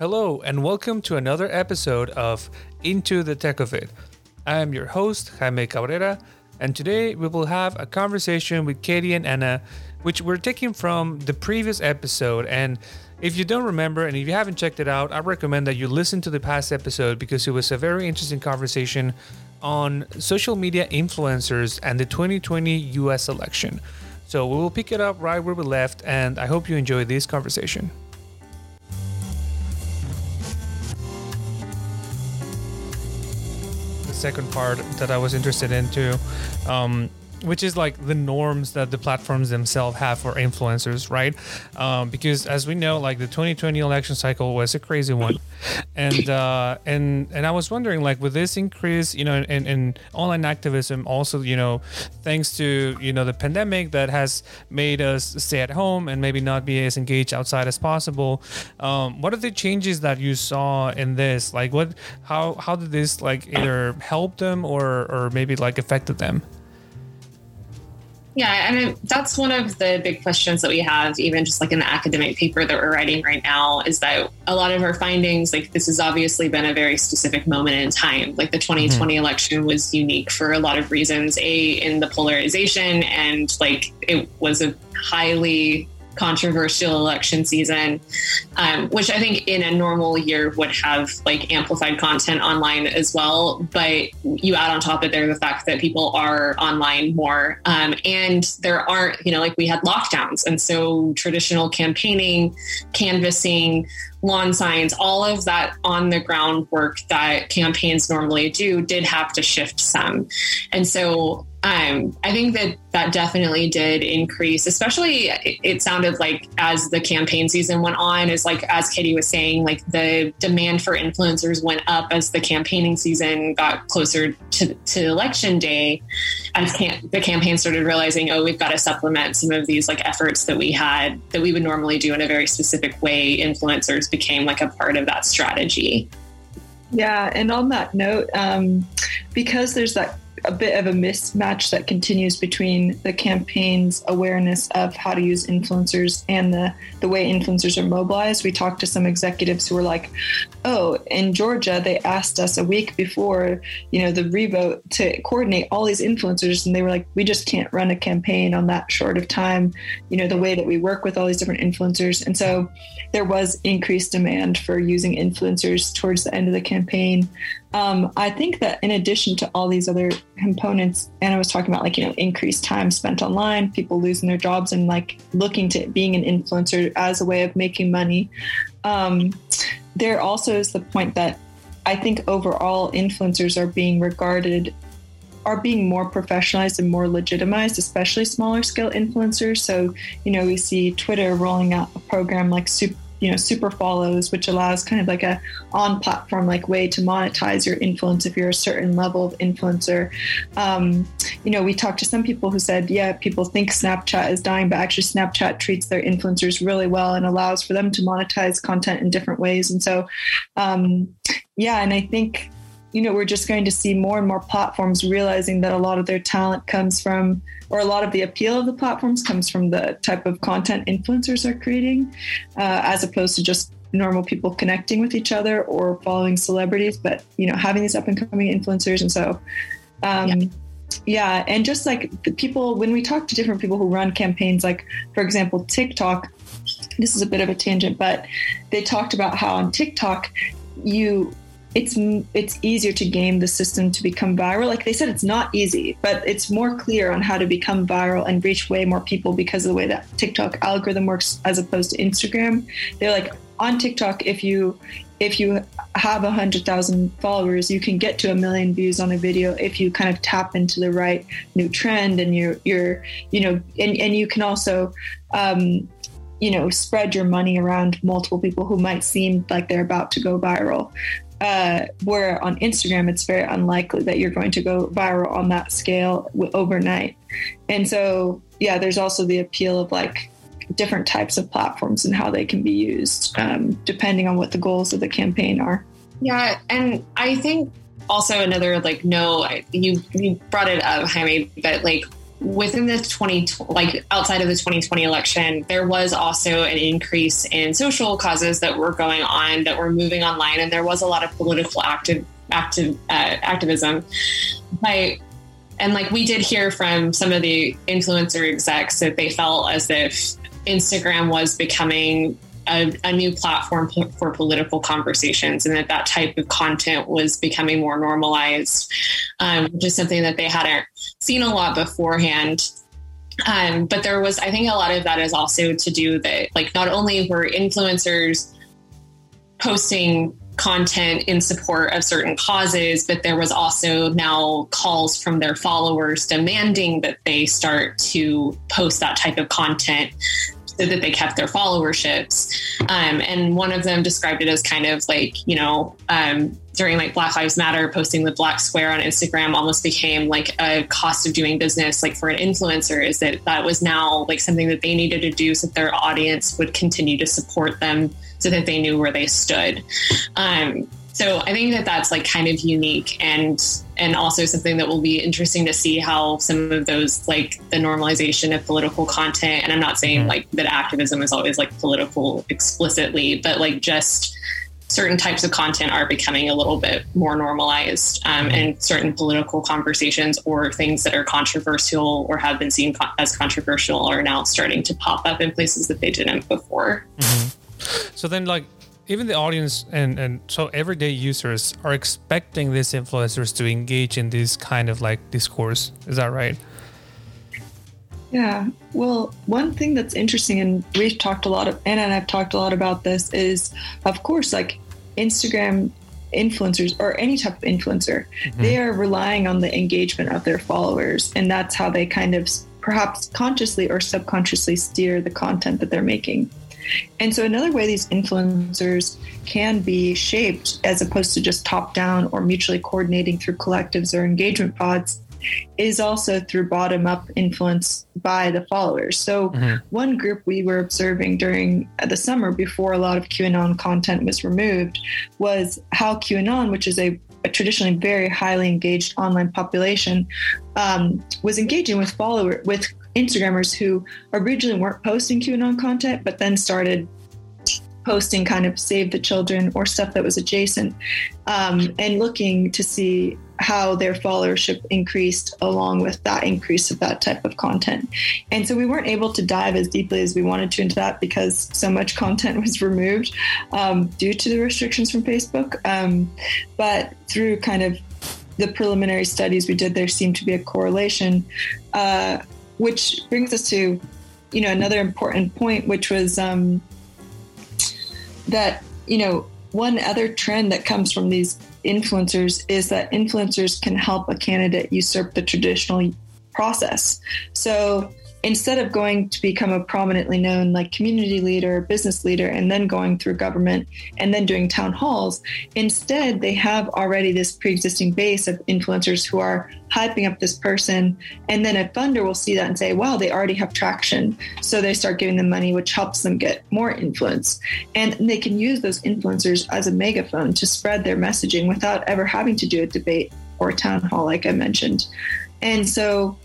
Hello, and welcome to another episode of Into the Tech of It. I am your host, Jaime Cabrera, and today we will have a conversation with Katie and Anna, which we're taking from the previous episode. And if you don't remember and if you haven't checked it out, I recommend that you listen to the past episode because it was a very interesting conversation on social media influencers and the 2020 US election. So we will pick it up right where we left, and I hope you enjoy this conversation. Second part that I was interested into. um, which is like the norms that the platforms themselves have for influencers, right? Um, because as we know, like the 2020 election cycle was a crazy one, and uh, and and I was wondering, like, with this increase, you know, in, in online activism, also, you know, thanks to you know the pandemic that has made us stay at home and maybe not be as engaged outside as possible. Um, what are the changes that you saw in this? Like, what, how, how did this like either help them or or maybe like affected them? Yeah, I mean, that's one of the big questions that we have, even just like in the academic paper that we're writing right now, is that a lot of our findings, like this has obviously been a very specific moment in time. Like the 2020 mm-hmm. election was unique for a lot of reasons. A, in the polarization, and like it was a highly controversial election season, um, which I think in a normal year would have like amplified content online as well. But you add on top of there the fact that people are online more, um, and there aren't, you know, like we had lockdowns, and so traditional campaigning, canvassing, lawn signs, all of that on the ground work that campaigns normally do did have to shift some. And so um, I think that that definitely did increase, especially it sounded like as the campaign season went on, is like, as Katie was saying, like the demand for influencers went up as the campaigning season got closer to, to election day. As the campaign started realizing, oh, we've got to supplement some of these like efforts that we had that we would normally do in a very specific way. Influencers became like a part of that strategy. Yeah. And on that note, um, because there's that a bit of a mismatch that continues between the campaign's awareness of how to use influencers and the, the way influencers are mobilized. We talked to some executives who were like, oh, in Georgia, they asked us a week before, you know, the revote to coordinate all these influencers. And they were like, we just can't run a campaign on that short of time, you know, the way that we work with all these different influencers. And so there was increased demand for using influencers towards the end of the campaign. Um, I think that in addition to all these other components, and I was talking about like, you know, increased time spent online, people losing their jobs and like looking to being an influencer as a way of making money. Um, there also is the point that I think overall influencers are being regarded are being more professionalized and more legitimized, especially smaller scale influencers. So, you know, we see Twitter rolling out a program like Super you know super follows which allows kind of like a on platform like way to monetize your influence if you're a certain level of influencer. Um, you know we talked to some people who said yeah people think snapchat is dying but actually snapchat treats their influencers really well and allows for them to monetize content in different ways. And so um, yeah and i think you know we're just going to see more and more platforms realizing that a lot of their talent comes from or a lot of the appeal of the platforms comes from the type of content influencers are creating, uh, as opposed to just normal people connecting with each other or following celebrities, but you know, having these up and coming influencers. And so, um, yeah. yeah. And just like the people, when we talk to different people who run campaigns, like for example, TikTok, this is a bit of a tangent, but they talked about how on TikTok, you it's it's easier to game the system to become viral. Like they said, it's not easy, but it's more clear on how to become viral and reach way more people because of the way that TikTok algorithm works as opposed to Instagram. They're like on TikTok, if you if you have a hundred thousand followers, you can get to a million views on a video if you kind of tap into the right new trend and you're you're you know and, and you can also um, you know spread your money around multiple people who might seem like they're about to go viral uh, where on Instagram, it's very unlikely that you're going to go viral on that scale w- overnight. And so, yeah, there's also the appeal of like different types of platforms and how they can be used um, depending on what the goals of the campaign are. Yeah. And I think also another like, no, you, you brought it up, Jaime, but like within the 20 like outside of the 2020 election there was also an increase in social causes that were going on that were moving online and there was a lot of political active active uh, activism. But and like we did hear from some of the influencer execs that they felt as if instagram was becoming a, a, new platform for political conversations and that that type of content was becoming more normalized, um, which is something that they hadn't seen a lot beforehand. Um, but there was, I think a lot of that is also to do that, like, not only were influencers posting content in support of certain causes, but there was also now calls from their followers demanding that they start to post that type of content so that they kept their followerships. Um, and one of them described it as kind of like, you know, um, during like Black Lives Matter, posting the black square on Instagram almost became like a cost of doing business, like for an influencer, is that that was now like something that they needed to do so that their audience would continue to support them so that they knew where they stood. Um, so I think that that's like kind of unique and and also something that will be interesting to see how some of those like the normalization of political content and I'm not saying mm-hmm. like that activism is always like political explicitly but like just certain types of content are becoming a little bit more normalized um, mm-hmm. and certain political conversations or things that are controversial or have been seen co- as controversial are now starting to pop up in places that they didn't before mm-hmm. so then like even the audience and and so everyday users are expecting these influencers to engage in this kind of like discourse. Is that right? Yeah. Well one thing that's interesting and we've talked a lot of anna and i've talked a lot about this is of course like instagram influencers or any type of influencer mm-hmm. they are relying on the engagement of their followers and that's how they kind of perhaps consciously or subconsciously steer the content that they're making and so, another way these influencers can be shaped as opposed to just top down or mutually coordinating through collectives or engagement pods is also through bottom up influence by the followers. So, mm-hmm. one group we were observing during the summer before a lot of QAnon content was removed was how QAnon, which is a, a traditionally very highly engaged online population, um, was engaging with follower with Instagrammers who originally weren't posting QAnon content, but then started posting kind of save the children or stuff that was adjacent um, and looking to see how their followership increased along with that increase of that type of content. And so we weren't able to dive as deeply as we wanted to into that because so much content was removed um, due to the restrictions from Facebook. Um, but through kind of the preliminary studies we did, there seemed to be a correlation. Uh, which brings us to, you know, another important point, which was um, that you know one other trend that comes from these influencers is that influencers can help a candidate usurp the traditional process. So instead of going to become a prominently known like community leader, business leader, and then going through government and then doing town halls, instead they have already this pre-existing base of influencers who are hyping up this person. And then a funder will see that and say, wow, they already have traction. So they start giving them money, which helps them get more influence. And they can use those influencers as a megaphone to spread their messaging without ever having to do a debate or a town hall, like I mentioned. And so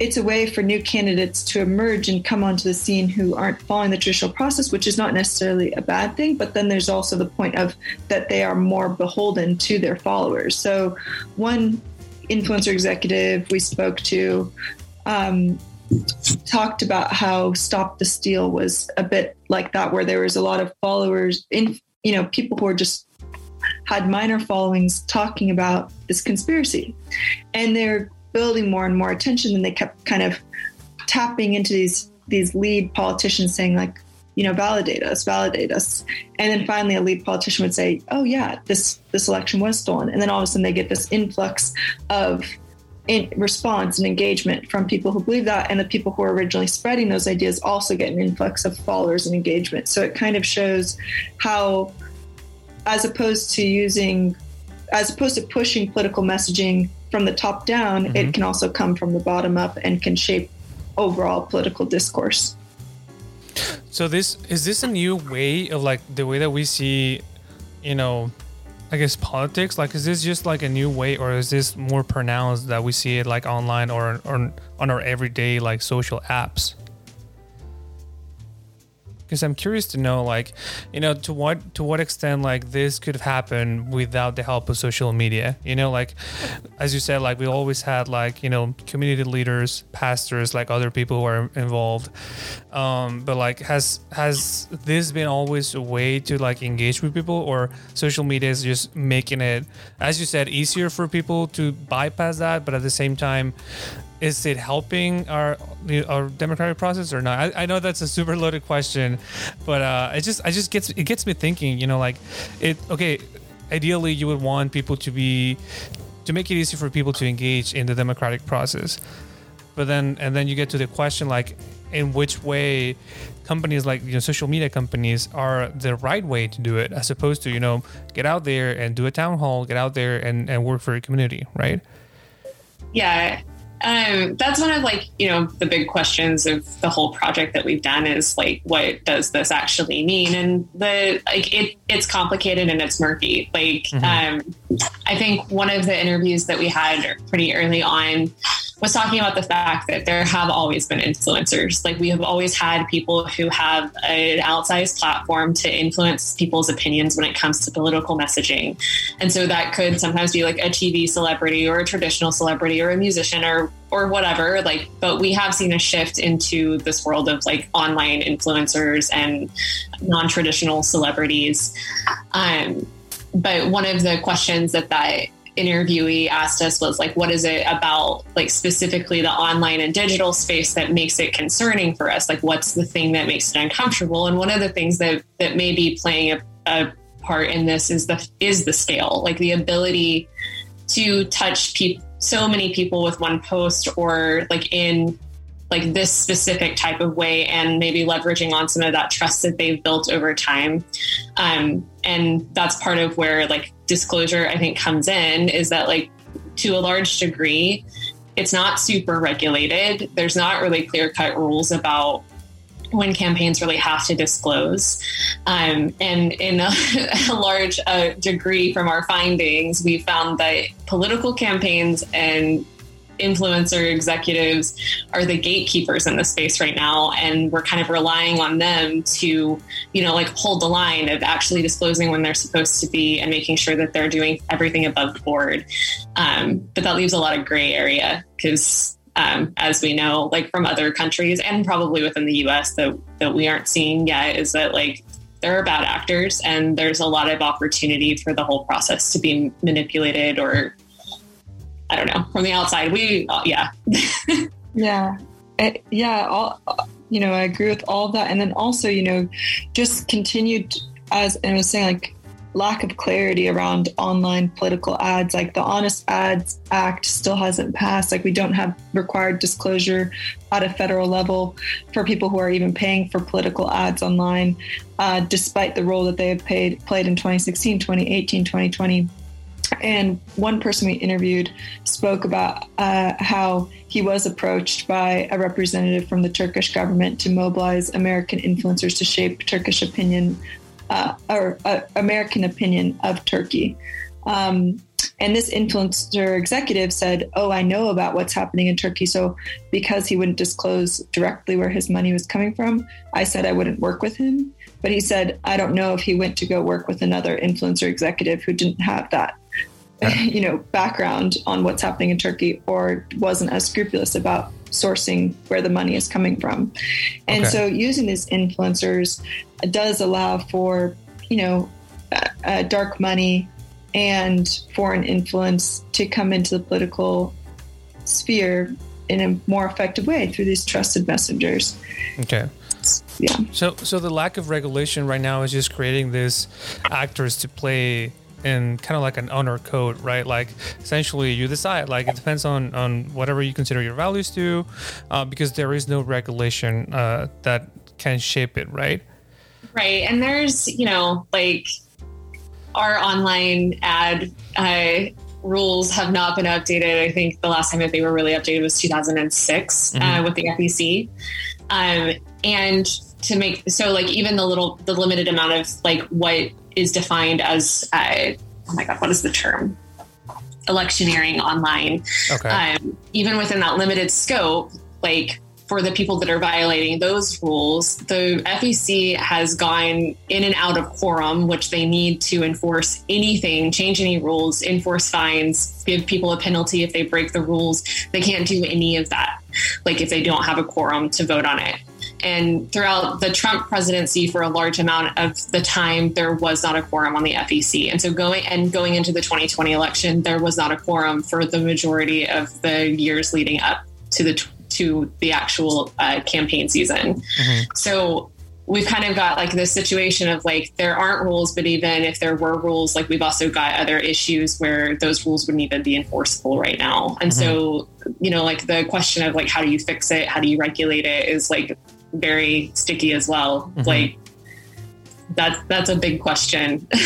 it's a way for new candidates to emerge and come onto the scene who aren't following the traditional process, which is not necessarily a bad thing. But then there's also the point of that they are more beholden to their followers. So, one influencer executive we spoke to um, talked about how Stop the Steal was a bit like that, where there was a lot of followers in, you know, people who were just had minor followings talking about this conspiracy. And they're building more and more attention and they kept kind of tapping into these these lead politicians saying like you know validate us validate us. And then finally a lead politician would say oh yeah this this election was stolen. And then all of a sudden they get this influx of in response and engagement from people who believe that. And the people who are originally spreading those ideas also get an influx of followers and engagement. So it kind of shows how as opposed to using as opposed to pushing political messaging from the top down, mm-hmm. it can also come from the bottom up and can shape overall political discourse. So this is this a new way of like the way that we see, you know, I guess politics? Like, is this just like a new way, or is this more pronounced that we see it like online or, or on our everyday like social apps? Because I'm curious to know, like, you know, to what to what extent like this could have happened without the help of social media. You know, like as you said, like we always had like you know community leaders, pastors, like other people who are involved. Um, but like, has has this been always a way to like engage with people, or social media is just making it, as you said, easier for people to bypass that, but at the same time, is it helping our our democratic process or not? I, I know that's a super loaded question, but uh, it just I just gets it gets me thinking. You know, like it. Okay, ideally you would want people to be to make it easy for people to engage in the democratic process, but then and then you get to the question like in which way companies like you know social media companies are the right way to do it as opposed to you know get out there and do a town hall get out there and, and work for your community right yeah um, that's one of like you know the big questions of the whole project that we've done is like what does this actually mean and the like it it's complicated and it's murky like mm-hmm. um, i think one of the interviews that we had pretty early on was talking about the fact that there have always been influencers. Like we have always had people who have an outsized platform to influence people's opinions when it comes to political messaging. And so that could sometimes be like a TV celebrity or a traditional celebrity or a musician or or whatever like but we have seen a shift into this world of like online influencers and non-traditional celebrities um, but one of the questions that that interviewee asked us was like what is it about like specifically the online and digital space that makes it concerning for us? Like what's the thing that makes it uncomfortable? And one of the things that that may be playing a, a part in this is the is the scale like the ability to touch people so many people with one post or like in like this specific type of way and maybe leveraging on some of that trust that they've built over time. Um, and that's part of where like disclosure I think comes in is that like to a large degree it's not super regulated. There's not really clear cut rules about when campaigns really have to disclose. Um, and in a, a large uh, degree from our findings, we found that political campaigns and influencer executives are the gatekeepers in the space right now and we're kind of relying on them to you know like hold the line of actually disclosing when they're supposed to be and making sure that they're doing everything above board. Um, but that leaves a lot of gray area because um, as we know like from other countries and probably within the us that, that we aren't seeing yet is that like there are bad actors and there's a lot of opportunity for the whole process to be manipulated or I don't know. From the outside, we uh, yeah. yeah. It, yeah, all, you know, I agree with all of that. And then also, you know, just continued as I was saying, like lack of clarity around online political ads. Like the Honest Ads Act still hasn't passed. Like we don't have required disclosure at a federal level for people who are even paying for political ads online, uh, despite the role that they have paid, played in 2016, 2018, 2020 and one person we interviewed spoke about uh, how he was approached by a representative from the Turkish government to mobilize American influencers to shape Turkish opinion uh, or uh, American opinion of Turkey. Um, and this influencer executive said, Oh, I know about what's happening in Turkey. So, because he wouldn't disclose directly where his money was coming from, I said I wouldn't work with him. But he said, I don't know if he went to go work with another influencer executive who didn't have that you know background on what's happening in Turkey or wasn't as scrupulous about sourcing where the money is coming from. And okay. so using these influencers does allow for, you know, uh, dark money and foreign influence to come into the political sphere in a more effective way through these trusted messengers. Okay. Yeah. So so the lack of regulation right now is just creating these actors to play in kind of like an honor code, right? Like essentially you decide, like it depends on on whatever you consider your values to, uh, because there is no regulation uh, that can shape it, right? Right, and there's you know like our online ad. Uh, rules have not been updated. I think the last time that they were really updated was 2006 uh, mm-hmm. uh, with the FEC. Um, and to make so like even the little the limited amount of like what is defined as uh, oh my god, what is the term? Electioneering online. Okay. Um, even within that limited scope, like for the people that are violating those rules, the FEC has gone in and out of quorum, which they need to enforce anything, change any rules, enforce fines, give people a penalty if they break the rules. They can't do any of that, like if they don't have a quorum to vote on it. And throughout the Trump presidency, for a large amount of the time, there was not a quorum on the FEC. And so going and going into the 2020 election, there was not a quorum for the majority of the years leading up to the to the actual uh, campaign season. Mm-hmm. So we've kind of got like this situation of like there aren't rules, but even if there were rules, like we've also got other issues where those rules wouldn't even be enforceable right now. And mm-hmm. so, you know, like the question of like how do you fix it, how do you regulate it is like very sticky as well. Mm-hmm. Like that's that's a big question.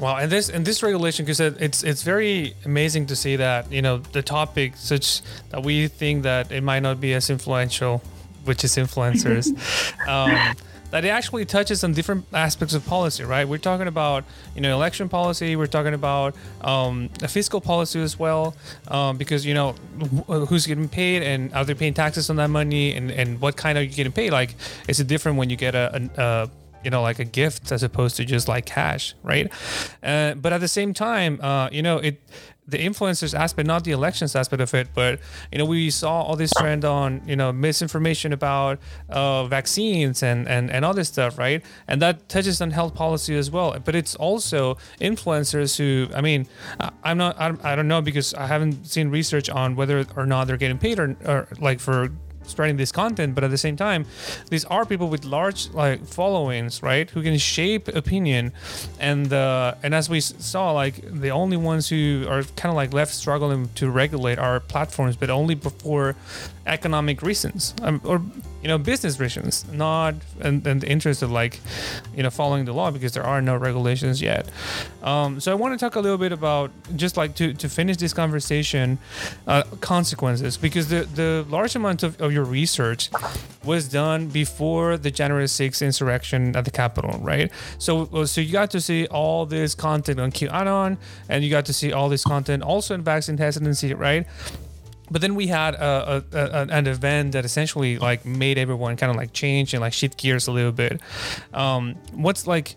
Wow, and this and this regulation because it's it's very amazing to see that you know the topic such that we think that it might not be as influential, which is influencers, um, that it actually touches on different aspects of policy. Right, we're talking about you know election policy, we're talking about um, a fiscal policy as well, um, because you know who's getting paid and are they paying taxes on that money and and what kind are you getting paid? Like, is it different when you get a, a, a you know like a gift as opposed to just like cash right uh, but at the same time uh, you know it the influencers aspect not the elections aspect of it but you know we saw all this trend on you know misinformation about uh, vaccines and, and and other stuff right? And that touches on health policy as well. But it's also influencers who i mean i'm not i don't know because i haven't seen research on whether or not they're getting paid or, or like for spreading this content but at the same time these are people with large like followings right who can shape opinion. And uh, and as we saw like the only ones who are kind of like left struggling to regulate our platforms but only for economic reasons um, or you know business reasons not in, the interest of like you know following the law because there are no regulations yet. Um, so i want to talk a little bit about just like to, to finish this conversation uh, consequences because the the large amount of, of your research was done before the january 6th insurrection at the capitol right? So so you got to see all this content on qanon and you got to see all this content also in vaccine hesitancy right? But then we had a, a, a, an event that essentially like made everyone kind of like change and like shift gears a little bit. Um, what's like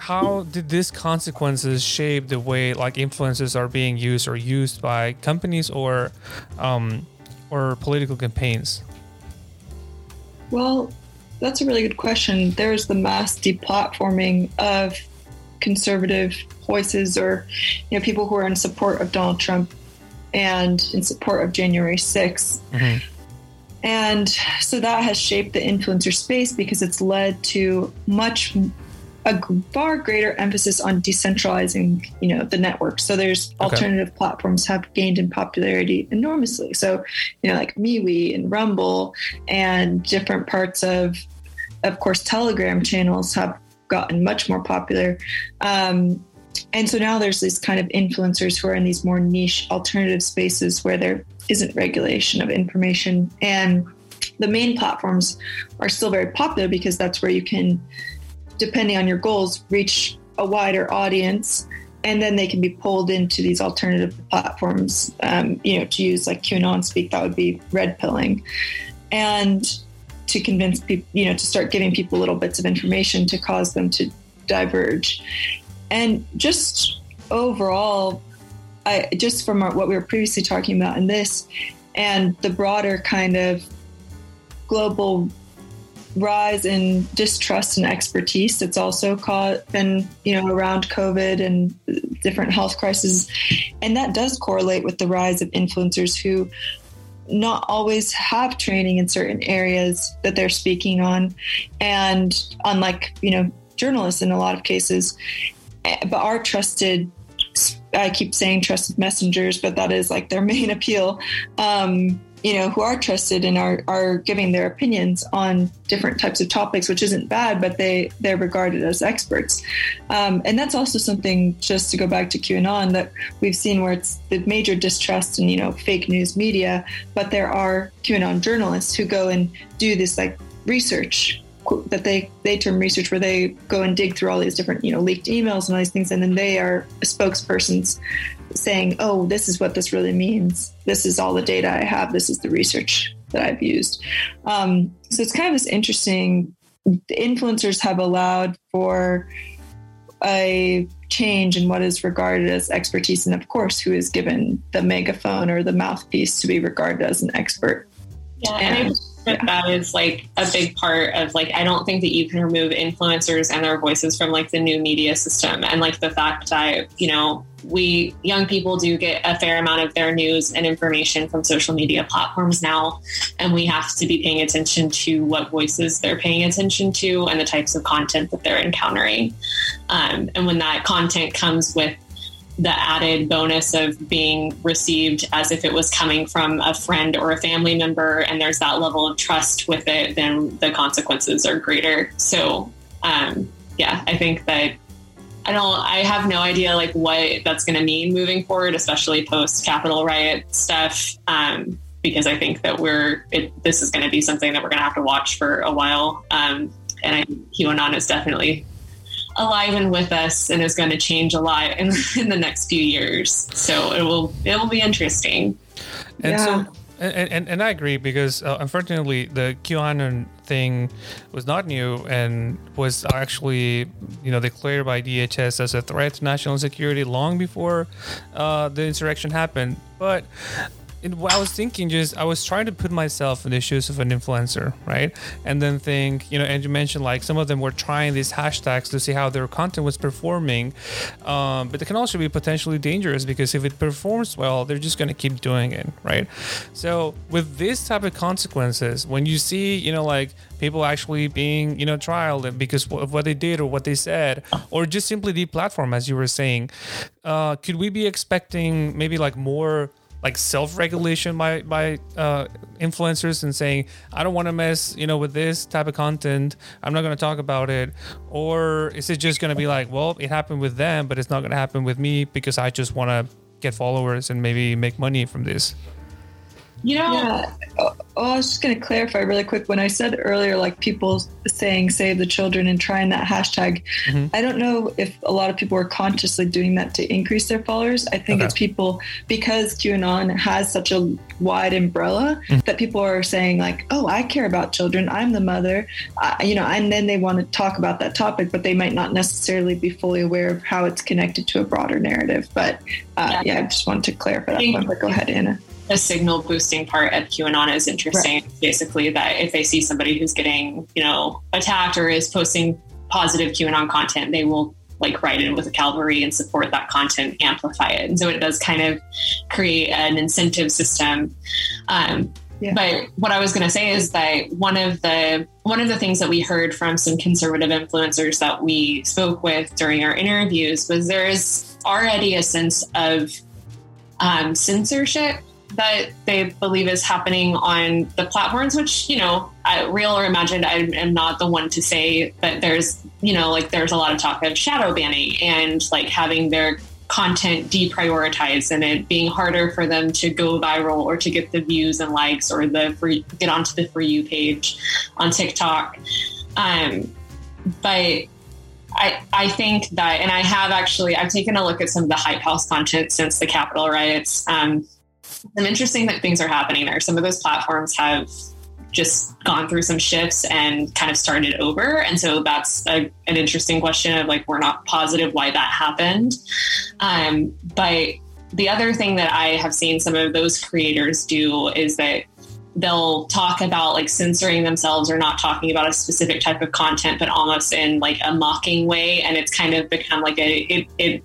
how did these consequences shape the way like influences are being used or used by companies or um, or political campaigns well that's a really good question there's the mass deplatforming of conservative voices or you know people who are in support of donald trump and in support of January 6th. Mm-hmm. And so that has shaped the influencer space because it's led to much a far greater emphasis on decentralizing, you know, the network. So there's okay. alternative platforms have gained in popularity enormously. So, you know, like MeWe and Rumble and different parts of, of course, Telegram channels have gotten much more popular. Um, and so now there's these kind of influencers who are in these more niche alternative spaces where there isn't regulation of information. And the main platforms are still very popular because that's where you can, depending on your goals, reach a wider audience. And then they can be pulled into these alternative platforms. Um, you know, to use like QAnon speak, that would be red pilling. And to convince people, you know, to start giving people little bits of information to cause them to diverge. And just overall, I, just from our, what we were previously talking about in this and the broader kind of global rise in distrust and expertise that's also caught been you know around covid and different health crises and that does correlate with the rise of influencers who not always have training in certain areas that they're speaking on and unlike you know journalists in a lot of cases but our trusted I keep saying trusted messengers, but that is like their main appeal. Um, you know, who are trusted and are, are giving their opinions on different types of topics, which isn't bad, but they, they're regarded as experts. Um, and that's also something, just to go back to QAnon, that we've seen where it's the major distrust in, you know, fake news media, but there are QAnon journalists who go and do this like research that they they term research where they go and dig through all these different you know leaked emails and all these things and then they are spokespersons saying oh this is what this really means. This is all the data i have. This is the research that i've used. Um, so it's kind of this interesting influencers have allowed for a change in what is regarded as expertise. And of course who is given the megaphone or the mouthpiece to be regarded as an expert yeah and, that that is like a big part of like I don't think that you can remove influencers and their voices from like the new media system. And like the fact that you know we young people do get a fair amount of their news and information from social media platforms now. And we have to be paying attention to what voices they're paying attention to and the types of content that they're encountering. Um, and when that content comes with the added bonus of being received as if it was coming from a friend or a family member and there's that level of trust with it then the consequences are greater. So um, yeah i think that i don't i have no idea like what that's going to mean moving forward especially post Capitol riot stuff um, because i think that we're it, this is going to be something that we're going to have to watch for a while. Um, and I, qanon is definitely alive and with us and is going to change a lot in, in the next few years. So it will it will be interesting. And yeah. so and, and, and I agree because uh, unfortunately the QAnon thing was not new and was actually you know declared by DHS as a threat to national security long before uh, the insurrection happened. But it, I was thinking just I was trying to put myself in the shoes of an influencer, right? And then think, you know, and you mentioned like some of them were trying these hashtags to see how their content was performing, um, but it can also be potentially dangerous because if it performs well, they're just going to keep doing it, right? So with this type of consequences, when you see, you know, like people actually being, you know, trialed because of what they did or what they said, or just simply deplatform, as you were saying, uh, could we be expecting maybe like more like self-regulation by by uh, influencers and saying I don't want to mess you know with this type of content. I'm not going to talk about it. Or is it just going to be like well it happened with them but it's not going to happen with me because I just want to get followers and maybe make money from this you know yeah. Oh, I was just going to clarify really quick. When I said earlier, like people saying "save the children" and trying that hashtag, mm-hmm. I don't know if a lot of people are consciously doing that to increase their followers. I think okay. it's people because QAnon has such a wide umbrella mm-hmm. that people are saying like, "Oh, I care about children. I'm the mother," I, you know, and then they want to talk about that topic, but they might not necessarily be fully aware of how it's connected to a broader narrative. But uh, yeah. yeah. I just wanted to clarify that one. But go ahead, Anna the signal boosting part of QAnon is interesting. Right. Basically, that if they see somebody who's getting, you know, attacked or is posting positive QAnon content, they will like write in with a cavalry and support that content, amplify it. And so it does kind of create an incentive system. Um, yeah. But what I was going to say is that one of the one of the things that we heard from some conservative influencers that we spoke with during our interviews was there is already a sense of um, censorship that they believe is happening on the platforms, which, you know, I, real or imagined, I am not the one to say that there's, you know, like there's a lot of talk of shadow banning and like having their content deprioritized and it being harder for them to go viral or to get the views and likes or the free, get onto the for you page on TikTok. Um, but I, I think that, and I have actually, I've taken a look at some of the Hype House content since the Capitol riots. Um, some interesting that things are happening there. Some of those platforms have just gone through some shifts and kind of started over. And so that's a, an interesting question of like, we're not positive why that happened. Um, but the other thing that I have seen some of those creators do is that they'll talk about like censoring themselves or not talking about a specific type of content, but almost in like a mocking way. And it's kind of become like a, it, it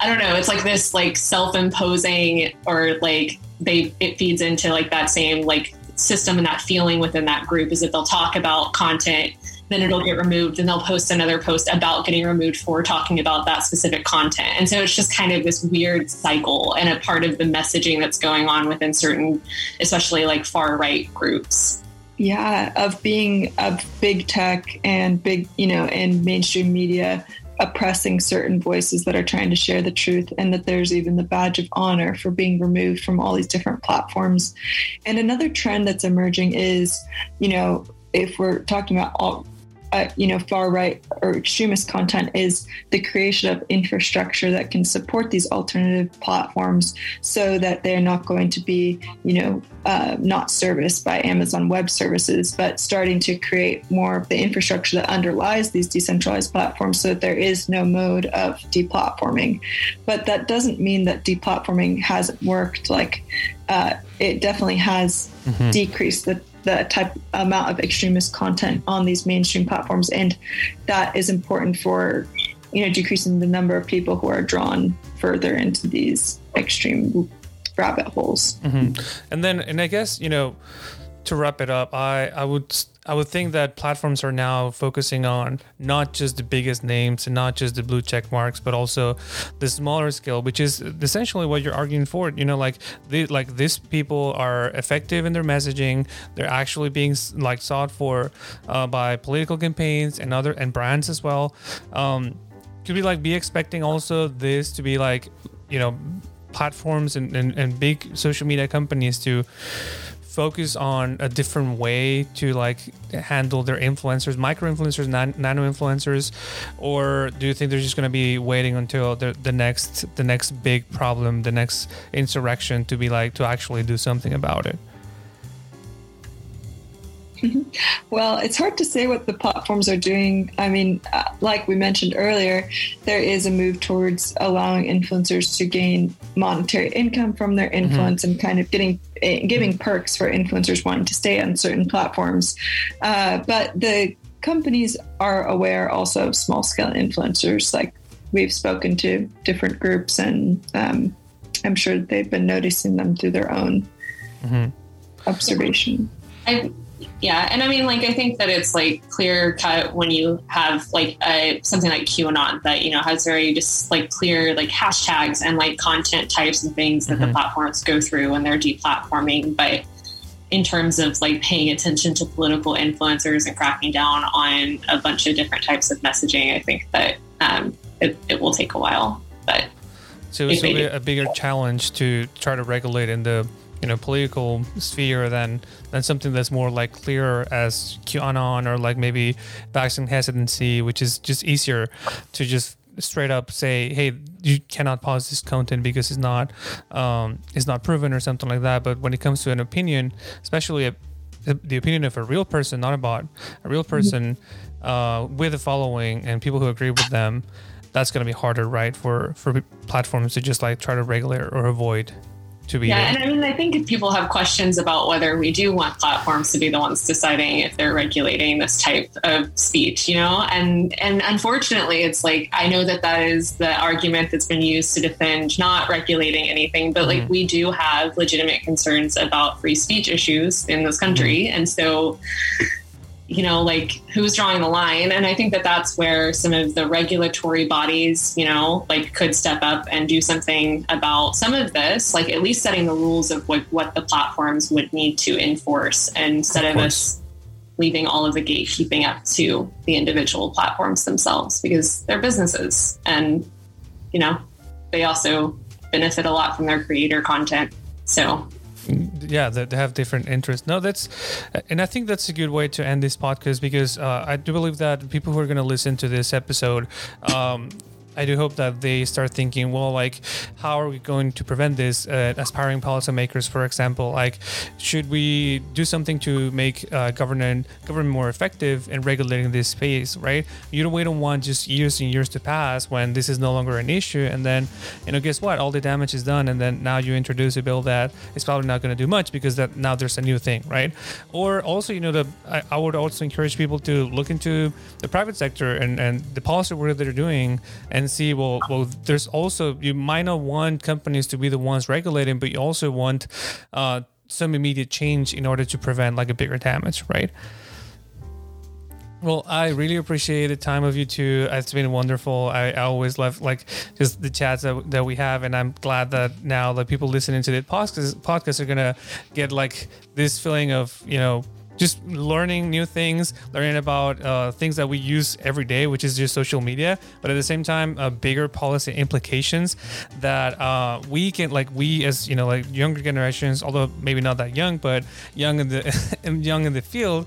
I don't know. It's like this like self-imposing or like they it feeds into like that same like system and that feeling within that group is that they'll talk about content then it'll get removed and they'll post another post about getting removed for talking about that specific content and so it's just kind of this weird cycle and a part of the messaging that's going on within certain especially like far right groups yeah of being of big tech and big you know and mainstream media oppressing certain voices that are trying to share the truth, and that there's even the badge of honor for being removed from all these different platforms. And another trend that's emerging is, you know, if we're talking about alt uh, you know far right or extremist content is the creation of infrastructure that can support these alternative platforms so that they're not going to be you know uh, not serviced by Amazon Web Services, but starting to create more of the infrastructure that underlies these decentralized platforms so that there is no mode of deplatforming. But that doesn't mean that deplatforming hasn't worked. Like uh, it definitely has mm-hmm. decreased the the type amount of extremist content on these mainstream platforms and that is important for you know decreasing the number of people who are drawn further into these extreme rabbit holes mm-hmm. and then and i guess you know to wrap it up i i would I would think that platforms are now focusing on not just the biggest names and not just the blue check marks, but also the smaller scale, which is essentially what you're arguing for. You know, like the, like these people are effective in their messaging. They're actually being like sought for uh, by political campaigns and other and brands as well. Um, could we like be expecting also this to be like, you know, platforms and, and, and big social media companies to focus on a different way to like handle their influencers, micro influencers, nan- nano influencers, or do you think they're just going to be waiting until the, the next the next big problem, the next insurrection to be like to actually do something about it? well, it's hard to say what the platforms are doing. I mean, uh, like we mentioned earlier, there is a move towards allowing influencers to gain monetary income from their mm-hmm. influence mm-hmm. and kind of getting eh, giving perks for influencers wanting to stay on certain platforms. Uh, but the companies are aware also of small scale influencers. Like we've spoken to different groups, and um, I'm sure they've been noticing them through their own mm-hmm. observation. I yeah, and I mean, like, I think that it's like clear cut when you have like a, something like QAnon that you know has very just like clear like hashtags and like content types and things that mm-hmm. the platforms go through when they're deplatforming. But in terms of like paying attention to political influencers and cracking down on a bunch of different types of messaging, I think that um, it, it will take a while. But so it's a bigger challenge to try to regulate in the you know political sphere than than something that's more like clear as QAnon or like maybe vaccine hesitancy, which is just easier to just straight up say, hey, you cannot pause this content because it's not um, it's not proven or something like that. But when it comes to an opinion, especially a, the opinion of a real person, not a bot, a real person uh, with a following and people who agree with them, that's going to be harder, right, for for platforms to just like try to regulate or avoid to be yeah and i mean i think if people have questions about whether we do want platforms to be the ones deciding if they're regulating this type of speech you know and and unfortunately it's like i know that that is the argument that's been used to defend not regulating anything but like mm-hmm. we do have legitimate concerns about free speech issues in this country mm-hmm. and so you know, like who's drawing the line. And I think that that's where some of the regulatory bodies, you know, like could step up and do something about some of this, like at least setting the rules of what, what the platforms would need to enforce instead of, of us leaving all of the gatekeeping up to the individual platforms themselves because they're businesses and, you know, they also benefit a lot from their creator content. So yeah they have different interests. No that's and i think that's a good way to end this podcast because uh, i do believe that people who are going to listen to this episode um, I do hope that they start thinking, well, like, how are we going to prevent this? Uh, aspiring policymakers, for example, like, should we do something to make uh, government government more effective in regulating this space? Right? You don't. We don't want just years and years to pass when this is no longer an issue, and then, you know, guess what? All the damage is done, and then now you introduce a bill that is probably not going to do much because that now there's a new thing, right? Or also, you know, the I, I would also encourage people to look into the private sector and and the policy work that they're doing and see well well there's also you might not want companies to be the ones regulating but you also want uh, some immediate change in order to prevent like a bigger damage right well, I really appreciate the time of you two. It's been wonderful. I, I always love like just the chats that, that we have, and I'm glad that now the people listening to the podcast podcast are gonna get like this feeling of you know just learning new things, learning about uh, things that we use every day, which is just social media, but at the same time, uh, bigger policy implications that uh, we can, like we as you know, like younger generations, although maybe not that young, but young in the young in the field,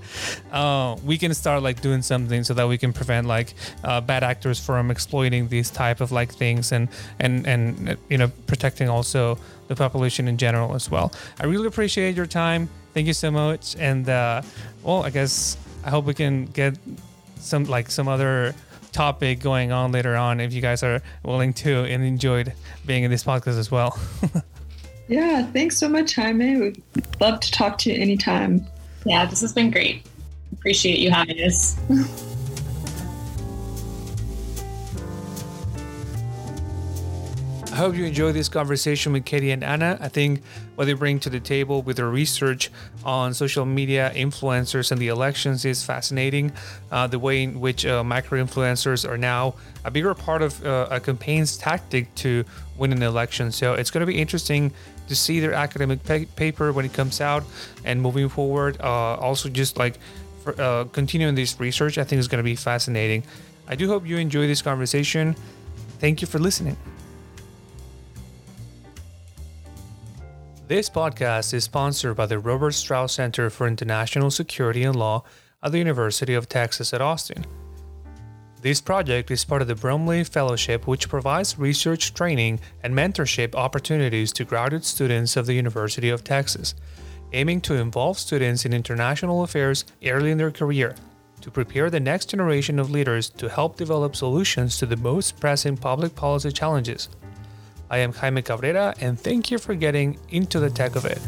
uh, we can start like doing something so that we can prevent like uh, bad actors from exploiting these type of like things and and and you know protecting also the population in general as well. I really appreciate your time. Thank you so much. And uh, well, I guess I hope we can get some like some other topic going on later on if you guys are willing to and enjoyed being in this podcast as well. yeah, thanks so much, Jaime. We'd love to talk to you anytime. Yeah, this has been great. Appreciate you having us. hope you enjoyed this conversation with Katie and Anna. I think what they bring to the table with their research on social media influencers and the elections is fascinating. Uh, the way in which uh, micro influencers are now a bigger part of uh, a campaign's tactic to win an election. So it's going to be interesting to see their academic pa- paper when it comes out and moving forward. Uh, also, just like for, uh, continuing this research, I think is going to be fascinating. I do hope you enjoy this conversation. Thank you for listening. This podcast is sponsored by the Robert Strauss Center for International Security and Law at the University of Texas at Austin. This project is part of the Brumley Fellowship, which provides research training and mentorship opportunities to graduate students of the University of Texas, aiming to involve students in international affairs early in their career to prepare the next generation of leaders to help develop solutions to the most pressing public policy challenges. I am Jaime Cabrera, and thank you for getting into the tech of it.